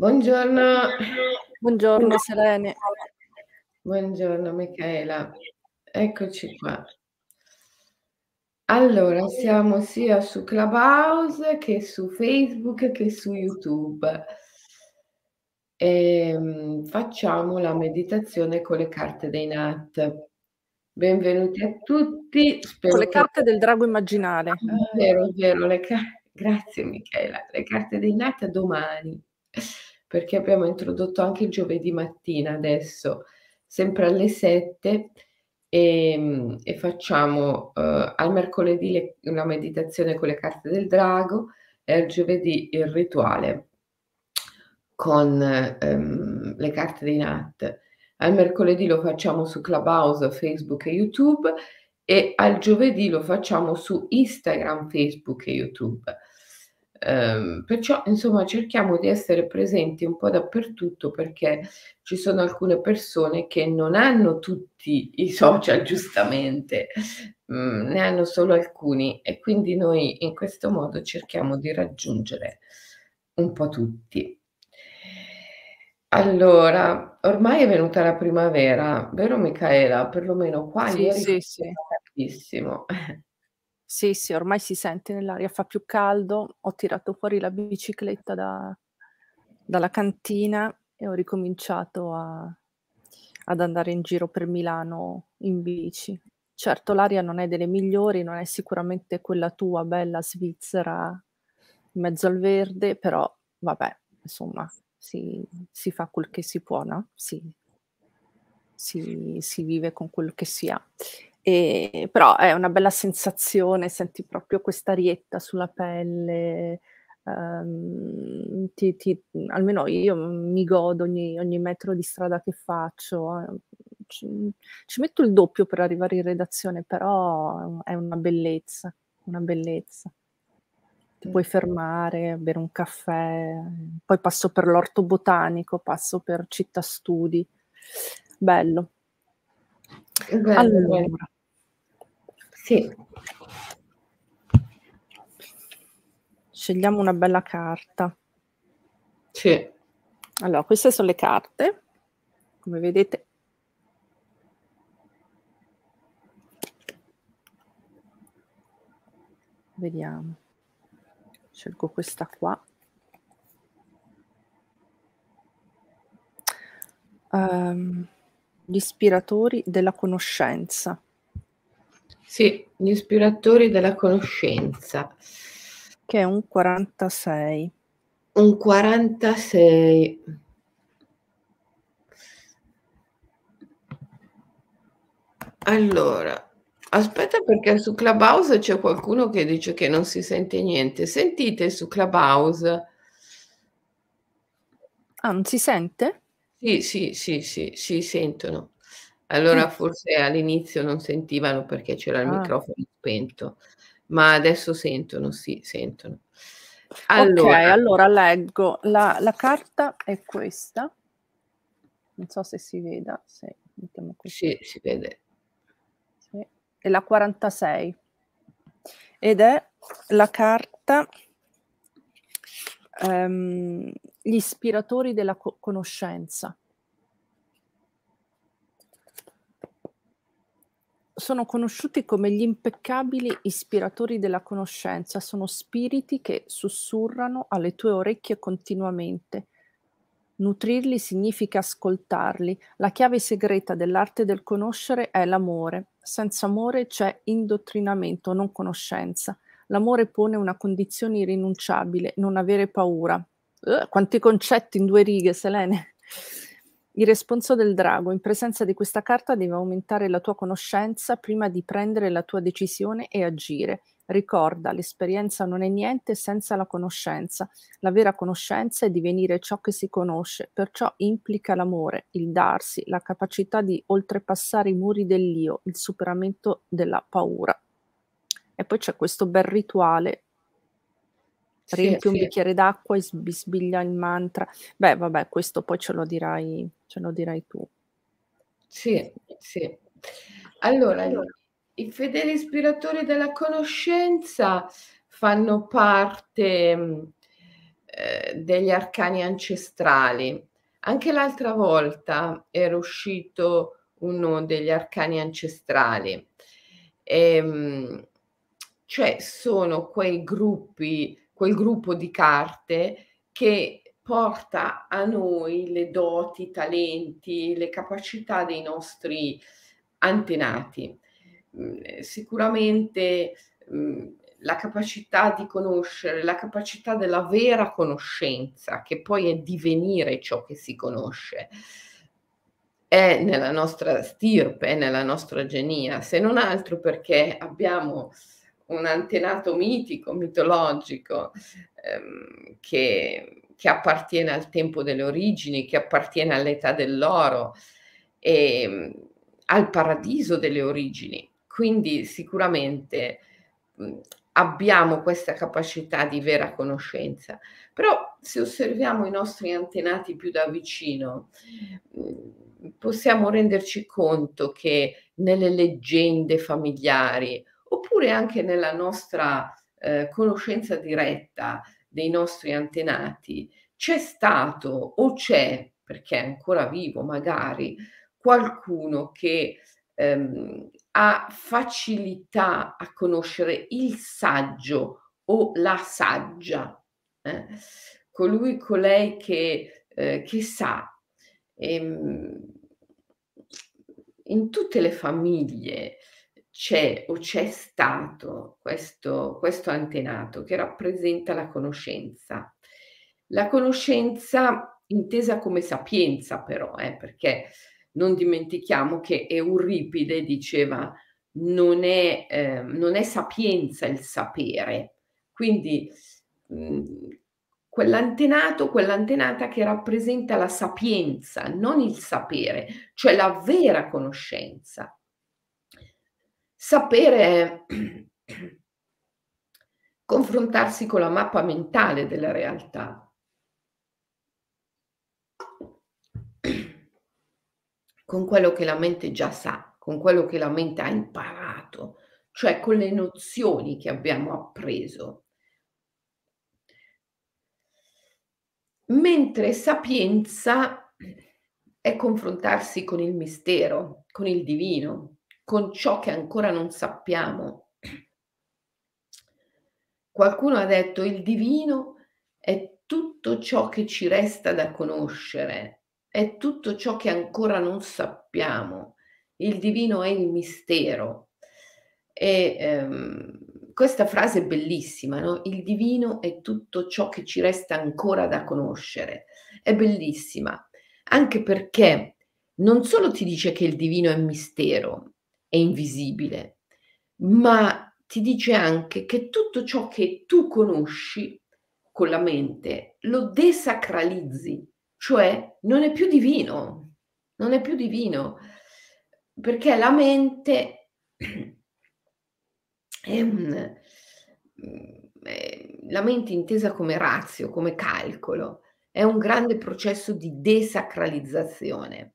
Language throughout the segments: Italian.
Buongiorno. Buongiorno Selene. Buongiorno Michaela. Eccoci qua. Allora, siamo sia su Clubhouse che su Facebook che su YouTube. Ehm, facciamo la meditazione con le carte dei Nat. Benvenuti a tutti. Spero con le carte del drago immaginale. Ah, vero, vero, le ca- grazie Michela. Le carte dei Nat domani perché abbiamo introdotto anche il giovedì mattina adesso, sempre alle 7 e, ehm, e facciamo uh, al mercoledì le, una meditazione con le carte del drago e al giovedì il rituale con um, le carte dei Nat. Al mercoledì lo facciamo su Clubhouse, Facebook e YouTube e al giovedì lo facciamo su Instagram, Facebook e YouTube. Ehm, perciò, insomma, cerchiamo di essere presenti un po' dappertutto perché ci sono alcune persone che non hanno tutti i social, giustamente, mm, ne hanno solo alcuni e quindi noi in questo modo cerchiamo di raggiungere un po' tutti. Allora, ormai è venuta la primavera, vero Michaela? Perlomeno qua sì, ieri sì, sì. tantissimo. Sì, sì, ormai si sente nell'aria, fa più caldo. Ho tirato fuori la bicicletta da dalla cantina e ho ricominciato a ad andare in giro per Milano in bici. Certo, l'aria non è delle migliori, non è sicuramente quella tua bella svizzera in mezzo al verde, però vabbè, insomma, si si fa quel che si può, no, si si si vive con quel che si ha. E, però è una bella sensazione, senti proprio questa rietta sulla pelle, um, ti, ti, almeno io mi godo ogni, ogni, metro di strada che faccio. Eh, ci, ci, metto il doppio per arrivare in redazione, però è una bellezza, una bellezza. Ti puoi fermare, bere un caffè, poi passo per l'orto botanico, passo per città studi. Bello. Bello, allora, sì. Scegliamo una bella carta. Sì. Allora, queste sono le carte, come vedete. Vediamo. Scelgo questa qua. Um, gli ispiratori della conoscenza. Sì, gli ispiratori della conoscenza. Che è un 46. Un 46. Allora, aspetta perché su Clubhouse c'è qualcuno che dice che non si sente niente. Sentite su Clubhouse. Ah, non si sente? Sì, sì, sì, sì, si sentono. Allora forse all'inizio non sentivano perché c'era il Ah. microfono spento, ma adesso sentono, sì, sentono. Allora allora leggo. La, la carta è questa. Non so se si veda. Così. Sì, si vede. Sì. È la 46. Ed è la carta ehm, Gli ispiratori della co- conoscenza. Sono conosciuti come gli impeccabili ispiratori della conoscenza, sono spiriti che sussurrano alle tue orecchie continuamente. Nutrirli significa ascoltarli. La chiave segreta dell'arte del conoscere è l'amore. Senza amore c'è indottrinamento, non conoscenza. L'amore pone una condizione irrinunciabile, non avere paura. Uh, quanti concetti in due righe, Selene. Il responso del drago. In presenza di questa carta devi aumentare la tua conoscenza prima di prendere la tua decisione e agire. Ricorda, l'esperienza non è niente senza la conoscenza. La vera conoscenza è divenire ciò che si conosce, perciò implica l'amore, il darsi, la capacità di oltrepassare i muri dell'io, il superamento della paura. E poi c'è questo bel rituale riempi sì, un sì. bicchiere d'acqua e bisbiglia il mantra. Beh, vabbè, questo poi ce lo dirai, ce lo dirai tu. Sì, sì. Allora, i fedeli ispiratori della conoscenza fanno parte ehm, degli arcani ancestrali. Anche l'altra volta era uscito uno degli arcani ancestrali. Ehm, cioè sono quei gruppi, quel gruppo di carte che porta a noi le doti, i talenti, le capacità dei nostri antenati. Mhmm, sicuramente, mhmm, la capacità di conoscere, la capacità della vera conoscenza, che poi è divenire ciò che si conosce, è nella nostra stirpe, è nella nostra genia, se non altro perché abbiamo un antenato mitico, mitologico, ehm, che che appartiene al tempo delle origini, che appartiene all'età dell'oro, ehm, al paradiso delle origini. Quindi sicuramente, mhmm, abbiamo questa capacità di vera conoscenza. Però se osserviamo i nostri antenati più da vicino, possiamo renderci conto che nelle leggende familiari, oppure anche nella nostra, ehm, conoscenza diretta dei nostri antenati, c'è stato o c'è, perché è ancora vivo magari, qualcuno che ehm, ha facilità a conoscere il saggio o la saggia, eh? colui, colei che, eh, che sa. Ehm, in tutte le famiglie c'è o c'è stato questo, questo antenato che rappresenta la conoscenza. La conoscenza intesa come sapienza però, eh, perché non dimentichiamo che Euripide diceva non è, eh, non è sapienza il sapere, quindi mh, mhmm, quell'antenato, quell'antenata che rappresenta la sapienza, non il sapere, cioè la vera conoscenza. Sapere confrontarsi con la mappa mentale della realtà. Con quello che la mente già sa, con quello che la mente ha imparato, cioè con le nozioni che abbiamo appreso. Mentre sapienza è confrontarsi con il mistero, con il divino, con ciò che ancora non sappiamo. Qualcuno ha detto il divino è tutto ciò che ci resta da conoscere, è tutto ciò che ancora non sappiamo. Il divino è il mistero. E ehm, questa frase è bellissima, no? Il divino è tutto ciò che ci resta ancora da conoscere. È bellissima, anche perché non solo ti dice che il divino è mistero, è invisibile, ma ti dice anche che tutto ciò che tu conosci con la mente lo desacralizzi, cioè non è più divino, non è più divino, perché la mente è un... La mente intesa come razio, come calcolo, è un grande processo di desacralizzazione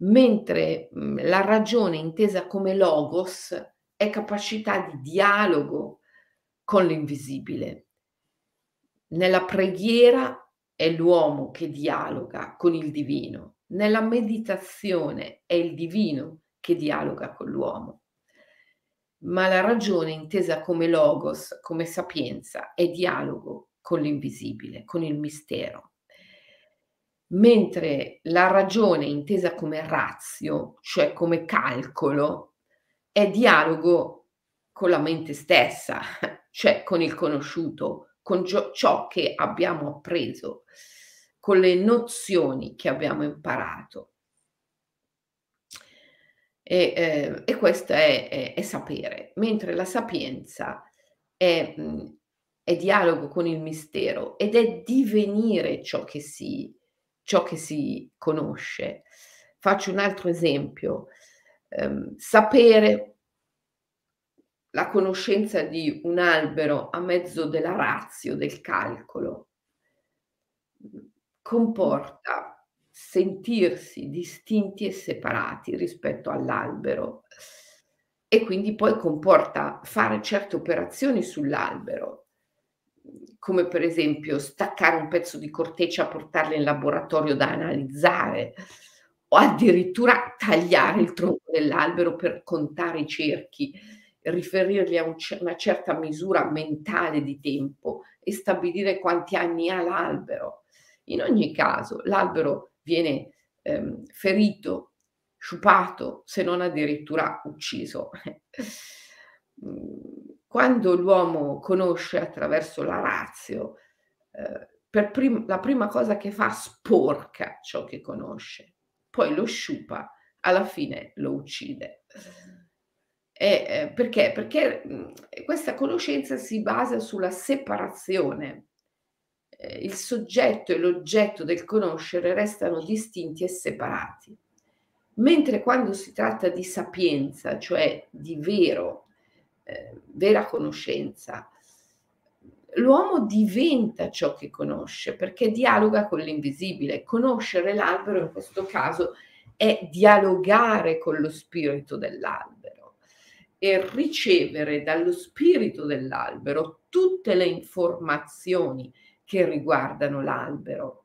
mentre mhmm, la ragione intesa come logos è capacità di dialogo con l'invisibile. Nella preghiera è l'uomo che dialoga con il divino, nella meditazione è il divino che dialoga con l'uomo. Ma la ragione intesa come logos, come sapienza, è dialogo con l'invisibile, con il mistero mentre la ragione intesa come razio, cioè come calcolo, è dialogo con la mente stessa, cioè con il conosciuto, con ciò che abbiamo appreso, con le nozioni che abbiamo imparato. E, eh, e questo è, è, è, sapere, mentre la sapienza è, è dialogo con il mistero ed è divenire ciò che si, ciò che si conosce. Faccio un altro esempio. Um, sapere la conoscenza di un albero a mezzo della razio, del calcolo, comporta sentirsi distinti e separati rispetto all'albero e quindi poi comporta fare certe operazioni sull'albero come per esempio staccare un pezzo di corteccia, portarla in laboratorio da analizzare o addirittura tagliare il tronco dell'albero per contare i cerchi, riferirli a un, una certa misura mentale di tempo e stabilire quanti anni ha l'albero. In ogni caso, l'albero viene ehm, ferito, sciupato, se non addirittura ucciso. Quando l'uomo conosce attraverso la razio, eh, per prim- la prima cosa che fa sporca ciò che conosce, poi lo sciupa, alla fine lo uccide. E, eh, perché? Perché mh, questa conoscenza si basa sulla separazione. Eh, il soggetto e l'oggetto del conoscere restano distinti e separati. Mentre quando si tratta di sapienza, cioè di vero, eh, vera conoscenza, l'uomo diventa ciò che conosce perché dialoga con l'invisibile. Conoscere l'albero in questo caso è dialogare con lo spirito dell'albero e ricevere dallo spirito dell'albero tutte le informazioni che riguardano l'albero.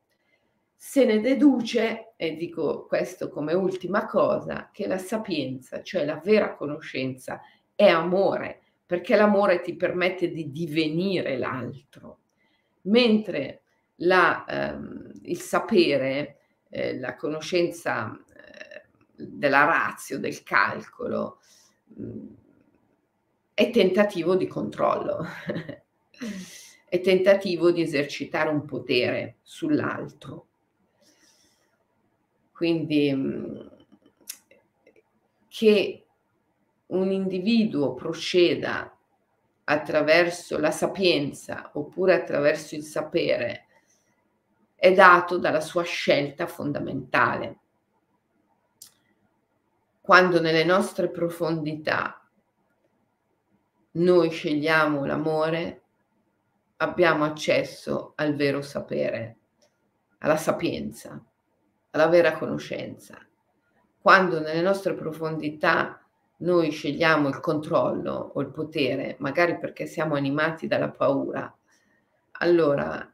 Se ne deduce, e dico questo come ultima cosa, che la sapienza, cioè la vera conoscenza, è amore, perché l'amore ti permette di divenire l'altro, mentre la, ehm, il sapere, eh, la conoscenza eh, della razio, del calcolo, mh, mm, è tentativo di controllo, è tentativo di esercitare un potere sull'altro. Quindi mh, mm, che un individuo proceda attraverso la sapienza oppure attraverso il sapere è dato dalla sua scelta fondamentale. Quando nelle nostre profondità noi scegliamo l'amore, abbiamo accesso al vero sapere, alla sapienza, alla vera conoscenza. Quando nelle nostre profondità noi scegliamo il controllo o il potere, magari perché siamo animati dalla paura, allora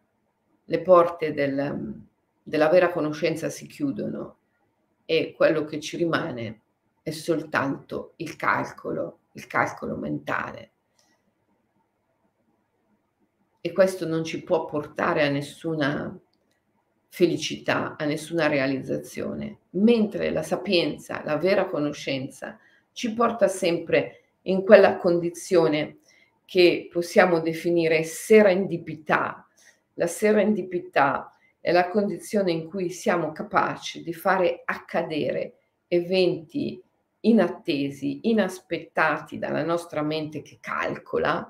le porte del, della vera conoscenza si chiudono e quello che ci rimane è soltanto il calcolo, il calcolo mentale. E questo non ci può portare a nessuna felicità, a nessuna realizzazione, mentre la sapienza, la vera conoscenza, ci porta sempre in quella condizione che possiamo definire serendipità. La serendipità è la condizione in cui siamo capaci di fare accadere eventi inattesi, inaspettati dalla nostra mente che calcola,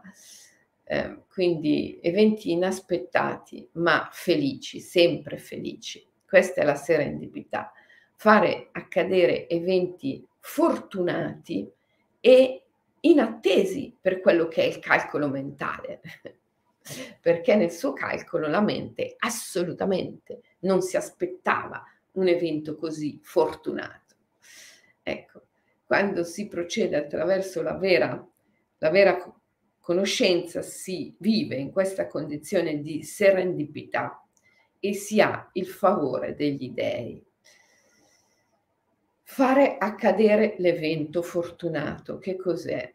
eh, quindi eventi inaspettati ma felici, sempre felici. Questa è la serendipità. Fare accadere eventi fortunati e inattesi per quello che è il calcolo mentale, perché nel suo calcolo la mente assolutamente non si aspettava un evento così fortunato. Ecco, quando si procede attraverso la vera, la vera conoscenza, si vive in questa condizione di serendipità e si ha il favore degli dèi Fare accadere l'evento fortunato, che cos'è?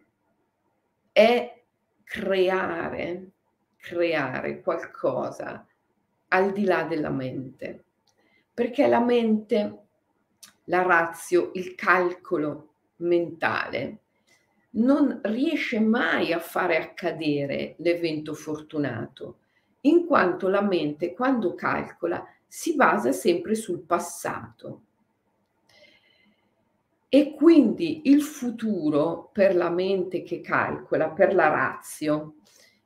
È creare, creare qualcosa al di là della mente, perché la mente, la razio, il calcolo mentale non riesce mai a fare accadere l'evento fortunato, in quanto la mente quando calcola si basa sempre sul passato e quindi il futuro per la mente che calcola, per la razio,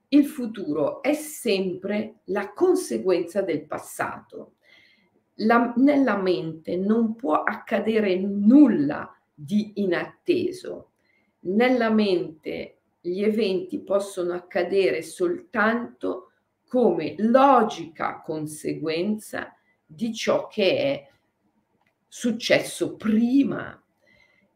il futuro è sempre la conseguenza del passato. La, nella mente non può accadere nulla di inatteso. Nella mente gli eventi possono accadere soltanto come logica conseguenza di ciò che è successo prima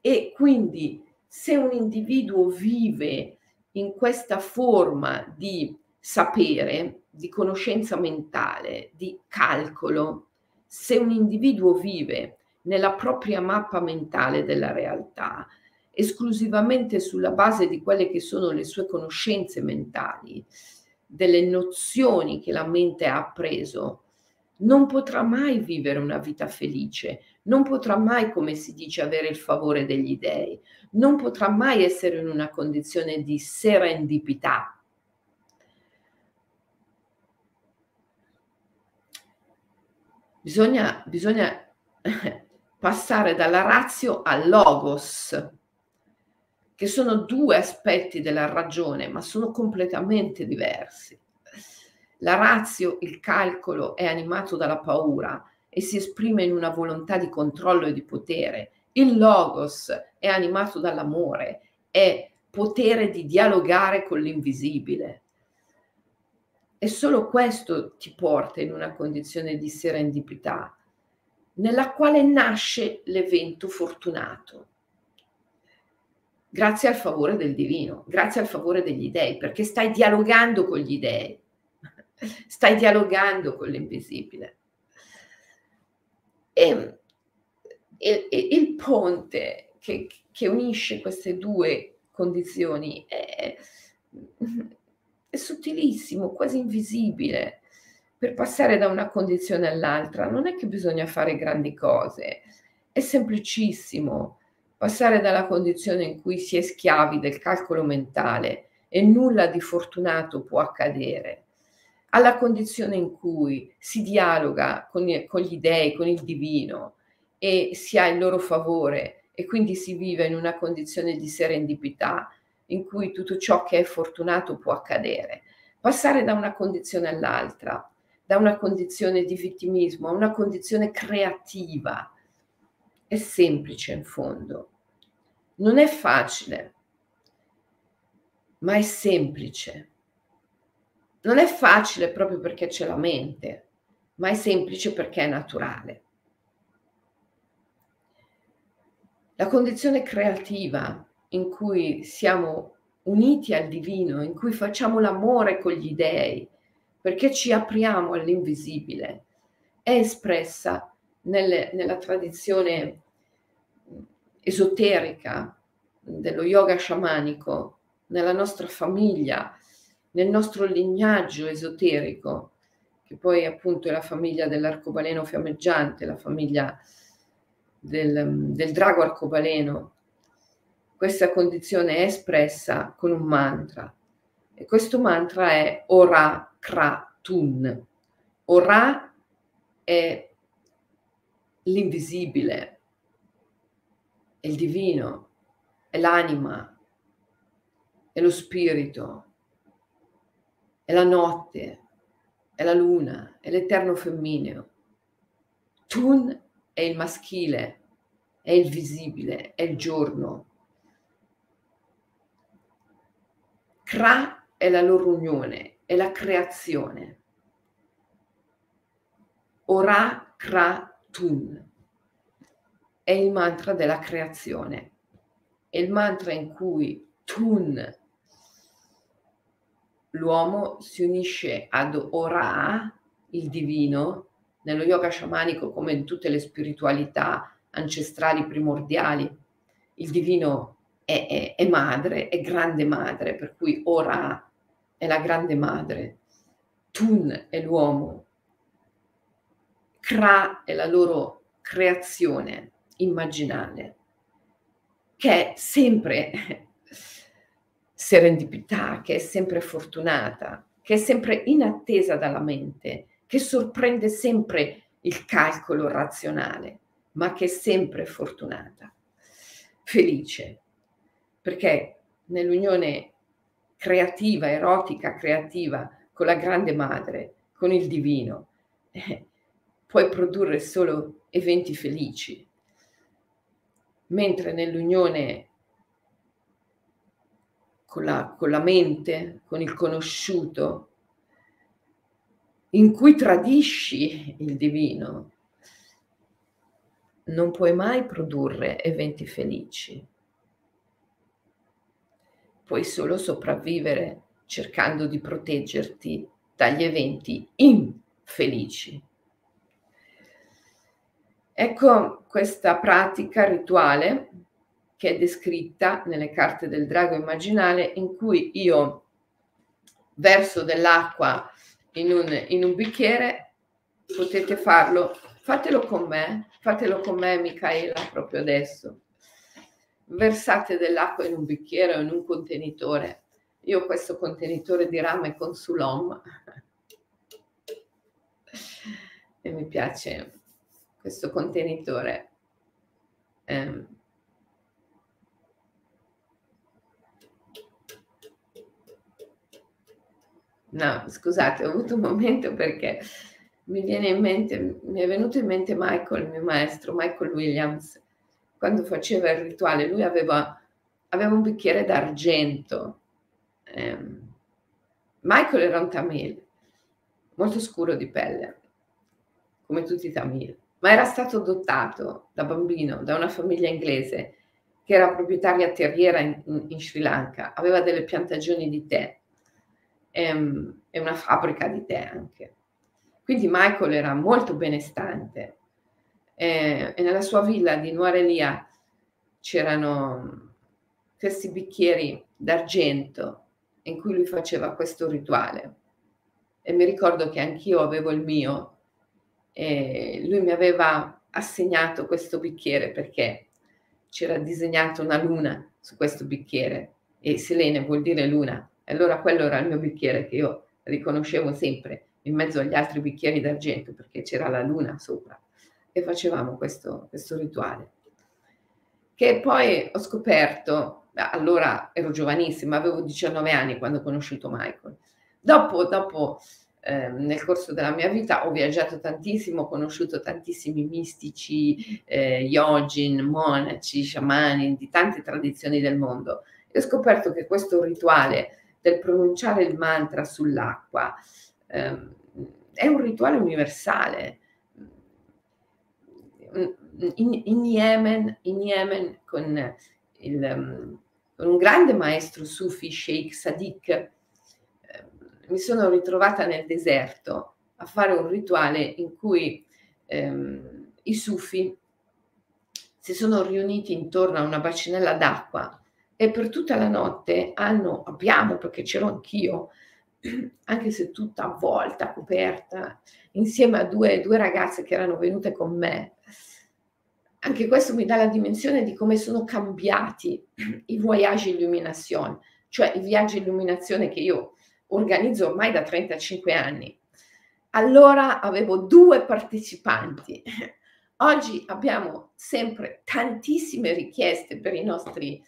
e quindi se un individuo vive in questa forma di sapere, di conoscenza mentale, di calcolo, se un individuo vive nella propria mappa mentale della realtà, esclusivamente sulla base di quelle che sono le sue conoscenze mentali, delle nozioni che la mente ha appreso, non potrà mai vivere una vita felice, non potrà mai, come si dice, avere il favore degli dèi, non potrà mai essere in una condizione di serendipità. Bisogna, bisogna passare dalla razio al logos, che sono due aspetti della ragione, ma sono completamente diversi. La razio, il calcolo, è animato dalla paura e si esprime in una volontà di controllo e di potere. Il logos è animato dall'amore, è potere di dialogare con l'invisibile. E solo questo ti porta in una condizione di serendipità, nella quale nasce l'evento fortunato grazie al favore del divino, grazie al favore degli dei, perché stai dialogando con gli dei, stai dialogando con l'invisibile. E, e, il ponte che, che, unisce queste due condizioni è, è sottilissimo, quasi invisibile. Per passare da una condizione all'altra non è che bisogna fare grandi cose, è semplicissimo passare dalla condizione in cui si è schiavi del calcolo mentale e nulla di fortunato può accadere, alla condizione in cui si dialoga con, con gli dei, con il divino e si ha il loro favore e quindi si vive in una condizione di serendipità in cui tutto ciò che è fortunato può accadere. Passare da una condizione all'altra, da una condizione di vittimismo a una condizione creativa, è semplice in fondo. Non è facile, ma è semplice. Non è facile proprio perché c'è la mente, ma è semplice perché è naturale. La condizione creativa in cui siamo uniti al divino, in cui facciamo l'amore con gli dèi, perché ci apriamo all'invisibile, è espressa nelle, nella tradizione esoterica dello yoga sciamanico nella nostra famiglia, nel nostro lignaggio esoterico, che poi appunto è la famiglia dell'arcobaleno fiammeggiante, la famiglia del, del drago arcobaleno. Questa condizione è espressa con un mantra e questo mantra è Ora Kra Tun. Ora è l'invisibile, è il divino, è l'anima, è lo spirito, è la notte, è la luna, è l'eterno femmineo. Tun è il maschile, è il visibile, è il giorno. Kra è la loro unione, è la creazione. Ora Kra Tun è il mantra della creazione. È il mantra in cui Tun, l'uomo, si unisce ad Ora, il divino, nello yoga sciamanico come in tutte le spiritualità ancestrali primordiali. Il divino è, è, è madre, è grande madre, per cui Ora è la grande madre. Tun è l'uomo. Kra è la loro creazione immaginale, che è sempre serendipità, che è sempre fortunata, che è sempre inattesa dalla mente, che sorprende sempre il calcolo razionale, ma che è sempre fortunata, felice, perché nell'unione creativa, erotica, creativa con la grande madre, con il divino, eh, puoi produrre solo eventi felici, mentre nell'unione con la, con la mente, con il conosciuto, in cui tradisci il divino, non puoi mai produrre eventi felici. Puoi solo sopravvivere cercando di proteggerti dagli eventi infelici. Ecco questa pratica rituale che è descritta nelle carte del drago immaginale in cui io verso dell'acqua in un, in un bicchiere, potete farlo, fatelo con me, fatelo con me Michaela proprio adesso. Versate dell'acqua in un bicchiere o in un contenitore. Io ho questo contenitore di rame con sulom e mi piace questo contenitore. Eh, No, scusate, ho avuto un momento perché mi viene in mente, mi è venuto in mente Michael, il mio maestro, Michael Williams, quando faceva il rituale, lui aveva, aveva un bicchiere d'argento. Eh, Michael era un tamil, molto scuro di pelle, come tutti i tamil, ma era stato adottato da bambino da una famiglia inglese che era proprietaria terriera in, in, in Sri Lanka, aveva delle piantagioni di tè ehm, è una fabbrica di tè anche. Quindi Michael era molto benestante eh, e nella sua villa di Nuarelia c'erano questi bicchieri d'argento in cui lui faceva questo rituale. E mi ricordo che anch'io avevo il mio e lui mi aveva assegnato questo bicchiere perché c'era disegnato una luna su questo bicchiere e Selene vuol dire luna e allora quello era il mio bicchiere che io riconoscevo sempre in mezzo agli altri bicchieri d'argento perché c'era la luna sopra e facevamo questo, questo rituale. Che poi ho scoperto, allora ero giovanissima, avevo 19 anni quando ho conosciuto Michael. Dopo, dopo eh, nel corso della mia vita ho viaggiato tantissimo, ho conosciuto tantissimi mistici, eh, yogin, monaci, sciamani di tante tradizioni del mondo e ho scoperto che questo rituale del pronunciare il mantra sull'acqua. Eh, è un rituale universale. In, in, Yemen, in Yemen con, il, con, un grande maestro sufi, Sheikh Sadiq, eh, mi sono ritrovata nel deserto a fare un rituale in cui ehm, i sufi si sono riuniti intorno a una bacinella d'acqua e per tutta la notte hanno, abbiamo, perché c'ero anch'io, anche se tutta avvolta, coperta, insieme a due, due ragazze che erano venute con me. Anche questo mi dà la dimensione di come sono cambiati i voyage illumination, cioè i viaggi illuminazione che io organizzo ormai da 35 anni. Allora avevo due partecipanti. Oggi abbiamo sempre tantissime richieste per i nostri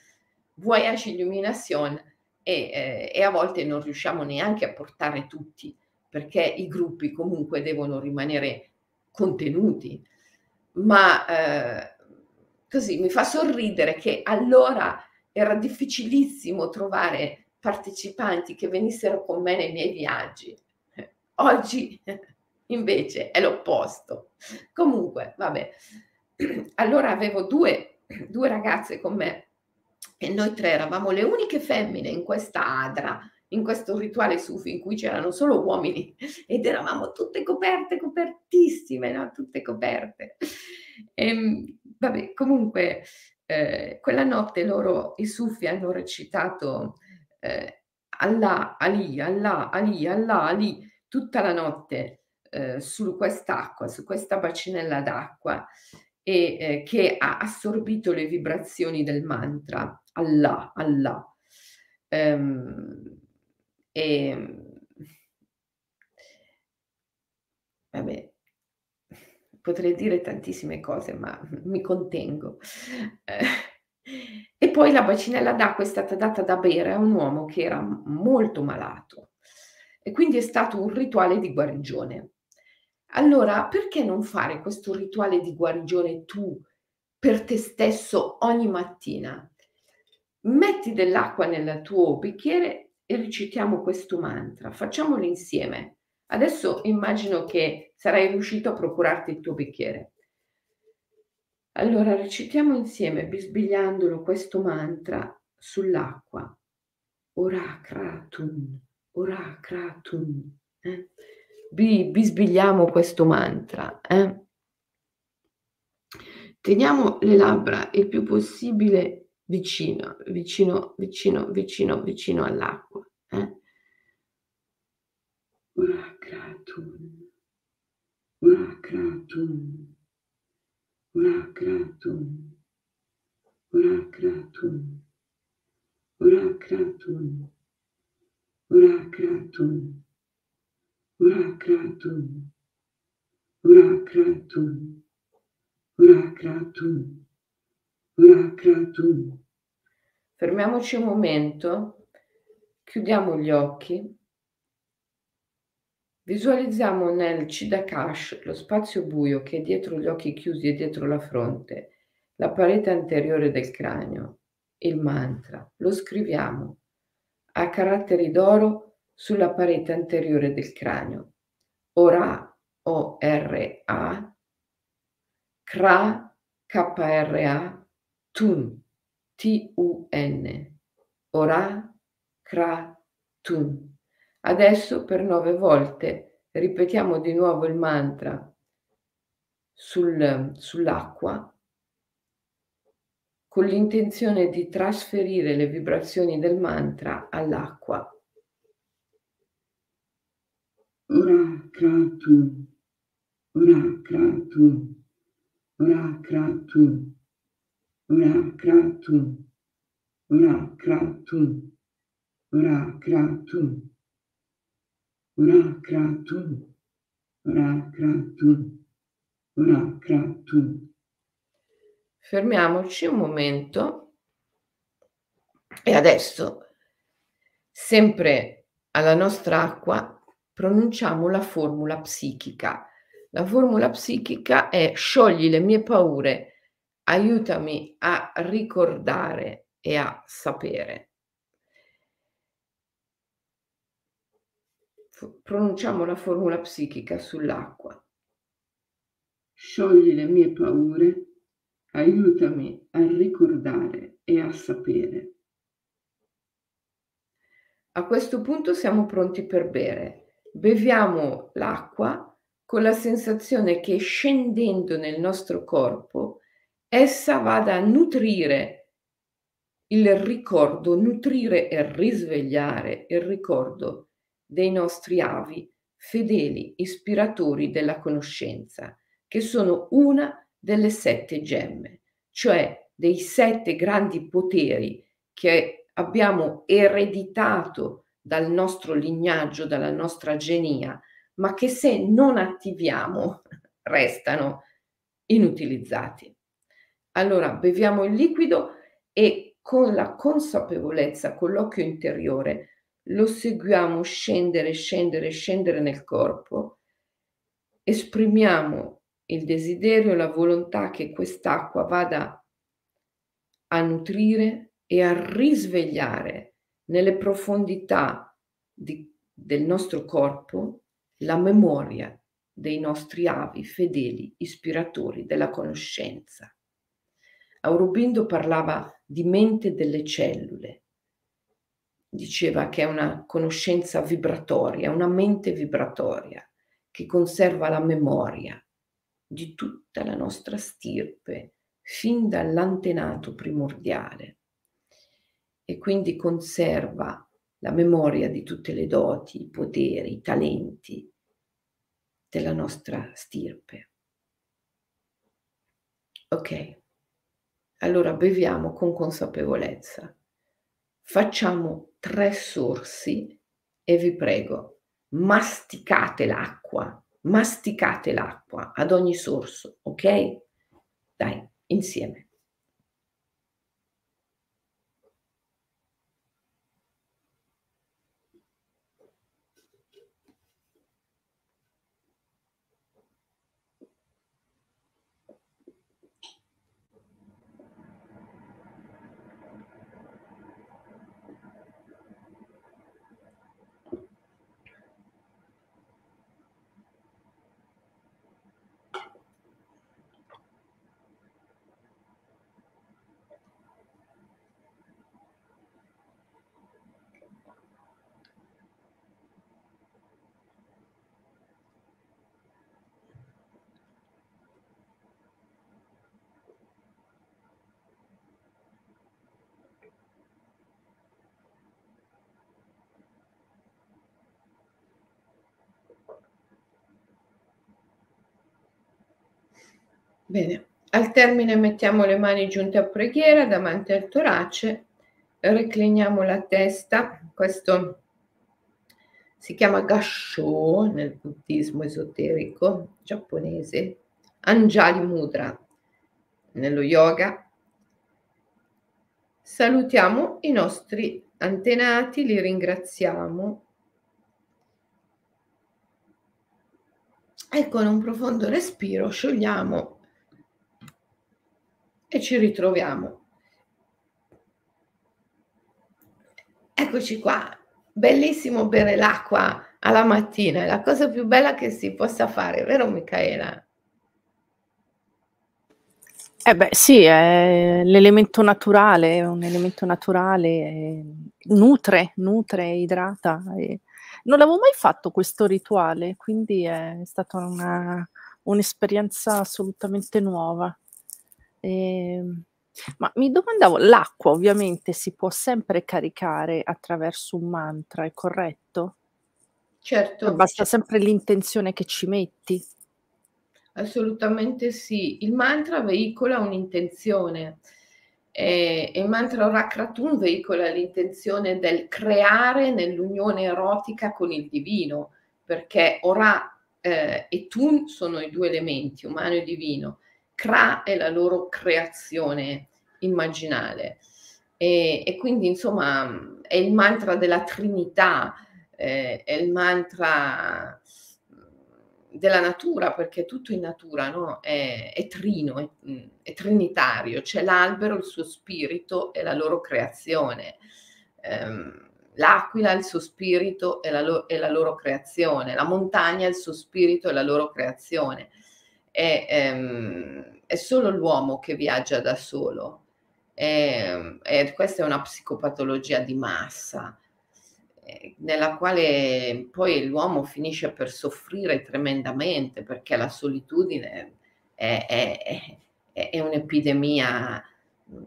voyage illumination e, eh, e a volte non riusciamo neanche a portare tutti perché i gruppi comunque devono rimanere contenuti. Ma eh, così mi fa sorridere che allora era difficilissimo trovare partecipanti che venissero con me nei miei viaggi. Oggi invece è l'opposto. Comunque, vabbè, allora avevo due, due ragazze con me e noi tre eravamo le uniche femmine in questa adra, in questo rituale sufi in cui c'erano solo uomini ed eravamo tutte coperte, copertissime, no? tutte coperte. E, ehm, vabbè, comunque eh, quella notte loro, i sufi, hanno recitato eh, Allah, Ali, Allah, Ali, Allah, Ali, tutta la notte eh, su quest'acqua, su questa bacinella d'acqua e eh, che ha assorbito le vibrazioni del mantra Allah, Allah. Ehm, e, vabbè, potrei dire tantissime cose, ma mi contengo. Eh, e poi la bacinella d'acqua è stata data da bere a un uomo che era molto malato e quindi è stato un rituale di guarigione. Allora, perché non fare questo rituale di guarigione tu per te stesso ogni mattina? Metti dell'acqua nel tuo bicchiere e recitiamo questo mantra. Facciamolo insieme. Adesso immagino che sarai riuscito a procurarti il tuo bicchiere. Allora recitiamo insieme, bisbigliandolo, questo mantra sull'acqua. Ora kratun, ora kratun. Eh? bisbigliamo questo mantra. Eh? Teniamo le labbra il più possibile vicino, vicino, vicino, vicino, vicino all'acqua. Eh? Urakratun, urakratun, urakratun, urakratun, urakratun, urakratun. Urakratun, Urakratun, Urakratun, Urakratun. Fermiamoci un momento, chiudiamo gli occhi, visualizziamo nel Chidakash, lo spazio buio che è dietro gli occhi chiusi e dietro la fronte, la parete anteriore del cranio, il mantra, lo scriviamo a caratteri d'oro sulla parete anteriore del cranio. Ora, O-R-A, Kra, K-R-A, Tun, T-U-N. Ora, Kra, Tun. Adesso per nove volte ripetiamo di nuovo il mantra sul, sull'acqua con l'intenzione di trasferire le vibrazioni del mantra all'acqua. Urakratun, Urakratun, Urakratun, Urakratun, Urakratun, Urakratun, Urakratun, Urakratun, Urakratun. Fermiamoci un momento. E adesso, sempre alla nostra acqua, pronunciamo la formula psichica. La formula psichica è sciogli le mie paure, aiutami a ricordare e a sapere. pronunciamo la formula psichica sull'acqua. Sciogli le mie paure, aiutami a ricordare e a sapere. A questo punto siamo pronti per bere beviamo l'acqua con la sensazione che scendendo nel nostro corpo essa vada a nutrire il ricordo, nutrire e risvegliare il ricordo dei nostri avi fedeli ispiratori della conoscenza, che sono una delle sette gemme, cioè dei sette grandi poteri che abbiamo ereditato dal nostro lignaggio, dalla nostra genia, ma che se non attiviamo restano inutilizzati. Allora beviamo il liquido e con la consapevolezza, con l'occhio interiore, lo seguiamo scendere, scendere, scendere nel corpo, esprimiamo il desiderio, la volontà che quest'acqua vada a nutrire e a risvegliare nelle profondità di, del nostro corpo la memoria dei nostri avi fedeli ispiratori della conoscenza. Aurobindo parlava di mente delle cellule, diceva che è una conoscenza vibratoria, una mente vibratoria che conserva la memoria di tutta la nostra stirpe fin dall'antenato primordiale e quindi conserva la memoria di tutte le doti, i poteri, i talenti della nostra stirpe. Ok, allora beviamo con consapevolezza. Facciamo tre sorsi e vi prego, masticate l'acqua, masticate l'acqua ad ogni sorso, ok? Dai, insieme. Bene, al termine mettiamo le mani giunte a preghiera davanti al torace, recliniamo la testa, questo si chiama Gasho nel buddismo esoterico giapponese, Anjali Mudra nello yoga. Salutiamo i nostri antenati, li ringraziamo. E con un profondo respiro sciogliamo e ci ritroviamo. Eccoci qua, bellissimo bere l'acqua alla mattina, è la cosa più bella che si possa fare, vero Michaela? Eh beh, sì, è l'elemento naturale, un elemento naturale, nutre, nutre, idrata. Non l'avevo mai fatto questo rituale, quindi è stata una, un'esperienza assolutamente nuova. E, ehm, ma mi domandavo, l'acqua ovviamente si può sempre caricare attraverso un mantra, è corretto? Certo. Basta sempre l'intenzione che ci metti. Assolutamente sì. Il mantra veicola un'intenzione. E, il mantra Rakratun veicola l'intenzione del creare nell'unione erotica con il divino, perché Ora eh, e Tun sono i due elementi, umano e divino. Kra è la loro creazione immaginale. E, e quindi, insomma, è il mantra della Trinità, eh, è il mantra della natura, perché tutto in natura no? è, è, trino, è, è, trinitario, c'è l'albero, il suo spirito e la loro creazione. Um, l'aquila, il suo spirito e la, lo- la, loro creazione, la montagna, il suo spirito e la loro creazione. È, um, è solo l'uomo che viaggia da solo. E, e questa è una psicopatologia di massa eh, nella quale poi l'uomo finisce per soffrire tremendamente perché la solitudine è, è, è, è un'epidemia mm,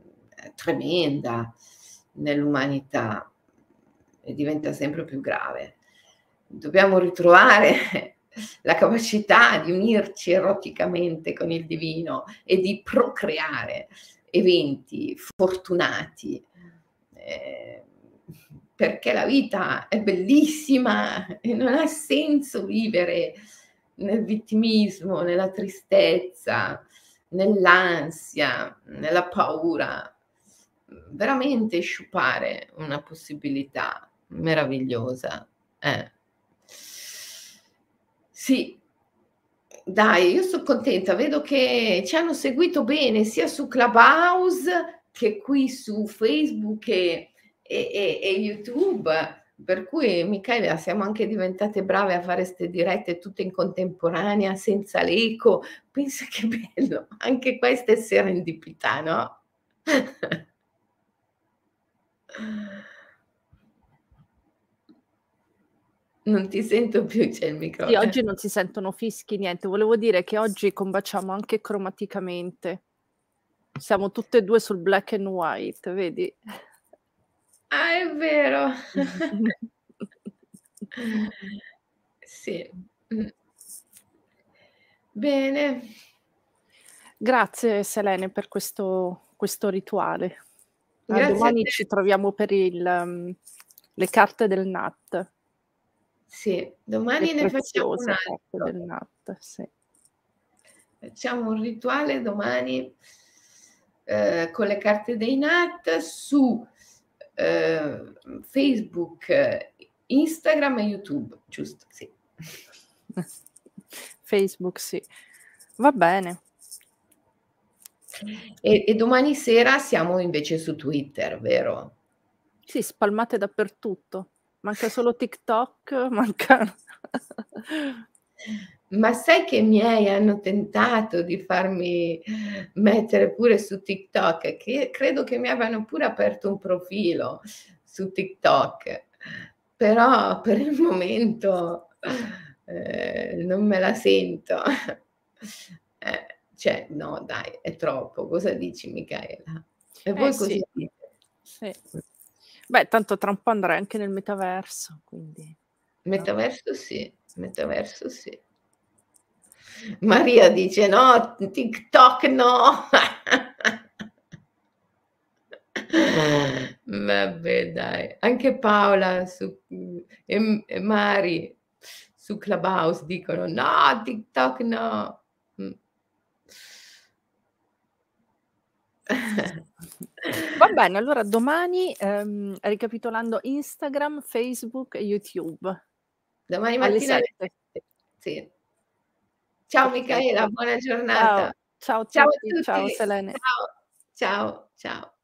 tremenda nell'umanità e diventa sempre più grave. Dobbiamo ritrovare la capacità di unirci eroticamente con il divino e di procreare eventi fortunati. Eh, perché la vita è bellissima e non ha senso vivere nel vittimismo, nella tristezza, nell'ansia, nella paura. Veramente sciupare una possibilità meravigliosa. Eh. Sì, dai, io sono contenta, vedo che ci hanno seguito bene sia su Clubhouse che qui su Facebook e e, e, YouTube, per cui Michela siamo anche diventate brave a fare queste dirette tutte in contemporanea, senza l'eco. Pensa che bello, anche questa è serendipità, no? Non ti sento più, c'è il microfono. Sì, oggi non si sentono fischi, niente. Volevo dire che oggi combaciamo anche cromaticamente. Siamo tutte e due sul black and white, vedi? Ah, è vero. Sì. Mh. Bene. Grazie Selene per questo questo rituale. A domani ci troviamo per il mhmm, le carte del NAT. Sì, domani ne facciamo un altro. del NAT, sì. Facciamo un rituale domani, ehm, con le carte dei NAT su eh, Facebook, Instagram e YouTube, giusto? Sì. Facebook, sì. Va bene. E, e, domani sera siamo invece su Twitter, vero? Sì, spalmate dappertutto. Manca solo TikTok, manca... Ma sai che i miei hanno tentato di farmi mettere pure su TikTok, che credo che mi abbiano pure aperto un profilo su TikTok, però per il momento eh, non me la sento. Eh, cioè, no, dai, è troppo. Cosa dici, Michaela? E voi eh, così sì. sì. Beh, tanto tra un po' andrai anche nel metaverso, quindi... Metaverso sì, metaverso sì. Maria dice: "No, TikTok no." Vabbè dai, anche Paola su e e Mari su Clubhouse dicono: "No, TikTok no." Va bene, allora domani, ehm, ricapitolando Instagram, Facebook e YouTube. Domani mattina alle 7. 7, sì. Ciao Perfetto. buona Ciao, giornata. ciao a Ciao a tutti, ciao. Selene. Ciao, ciao, ciao.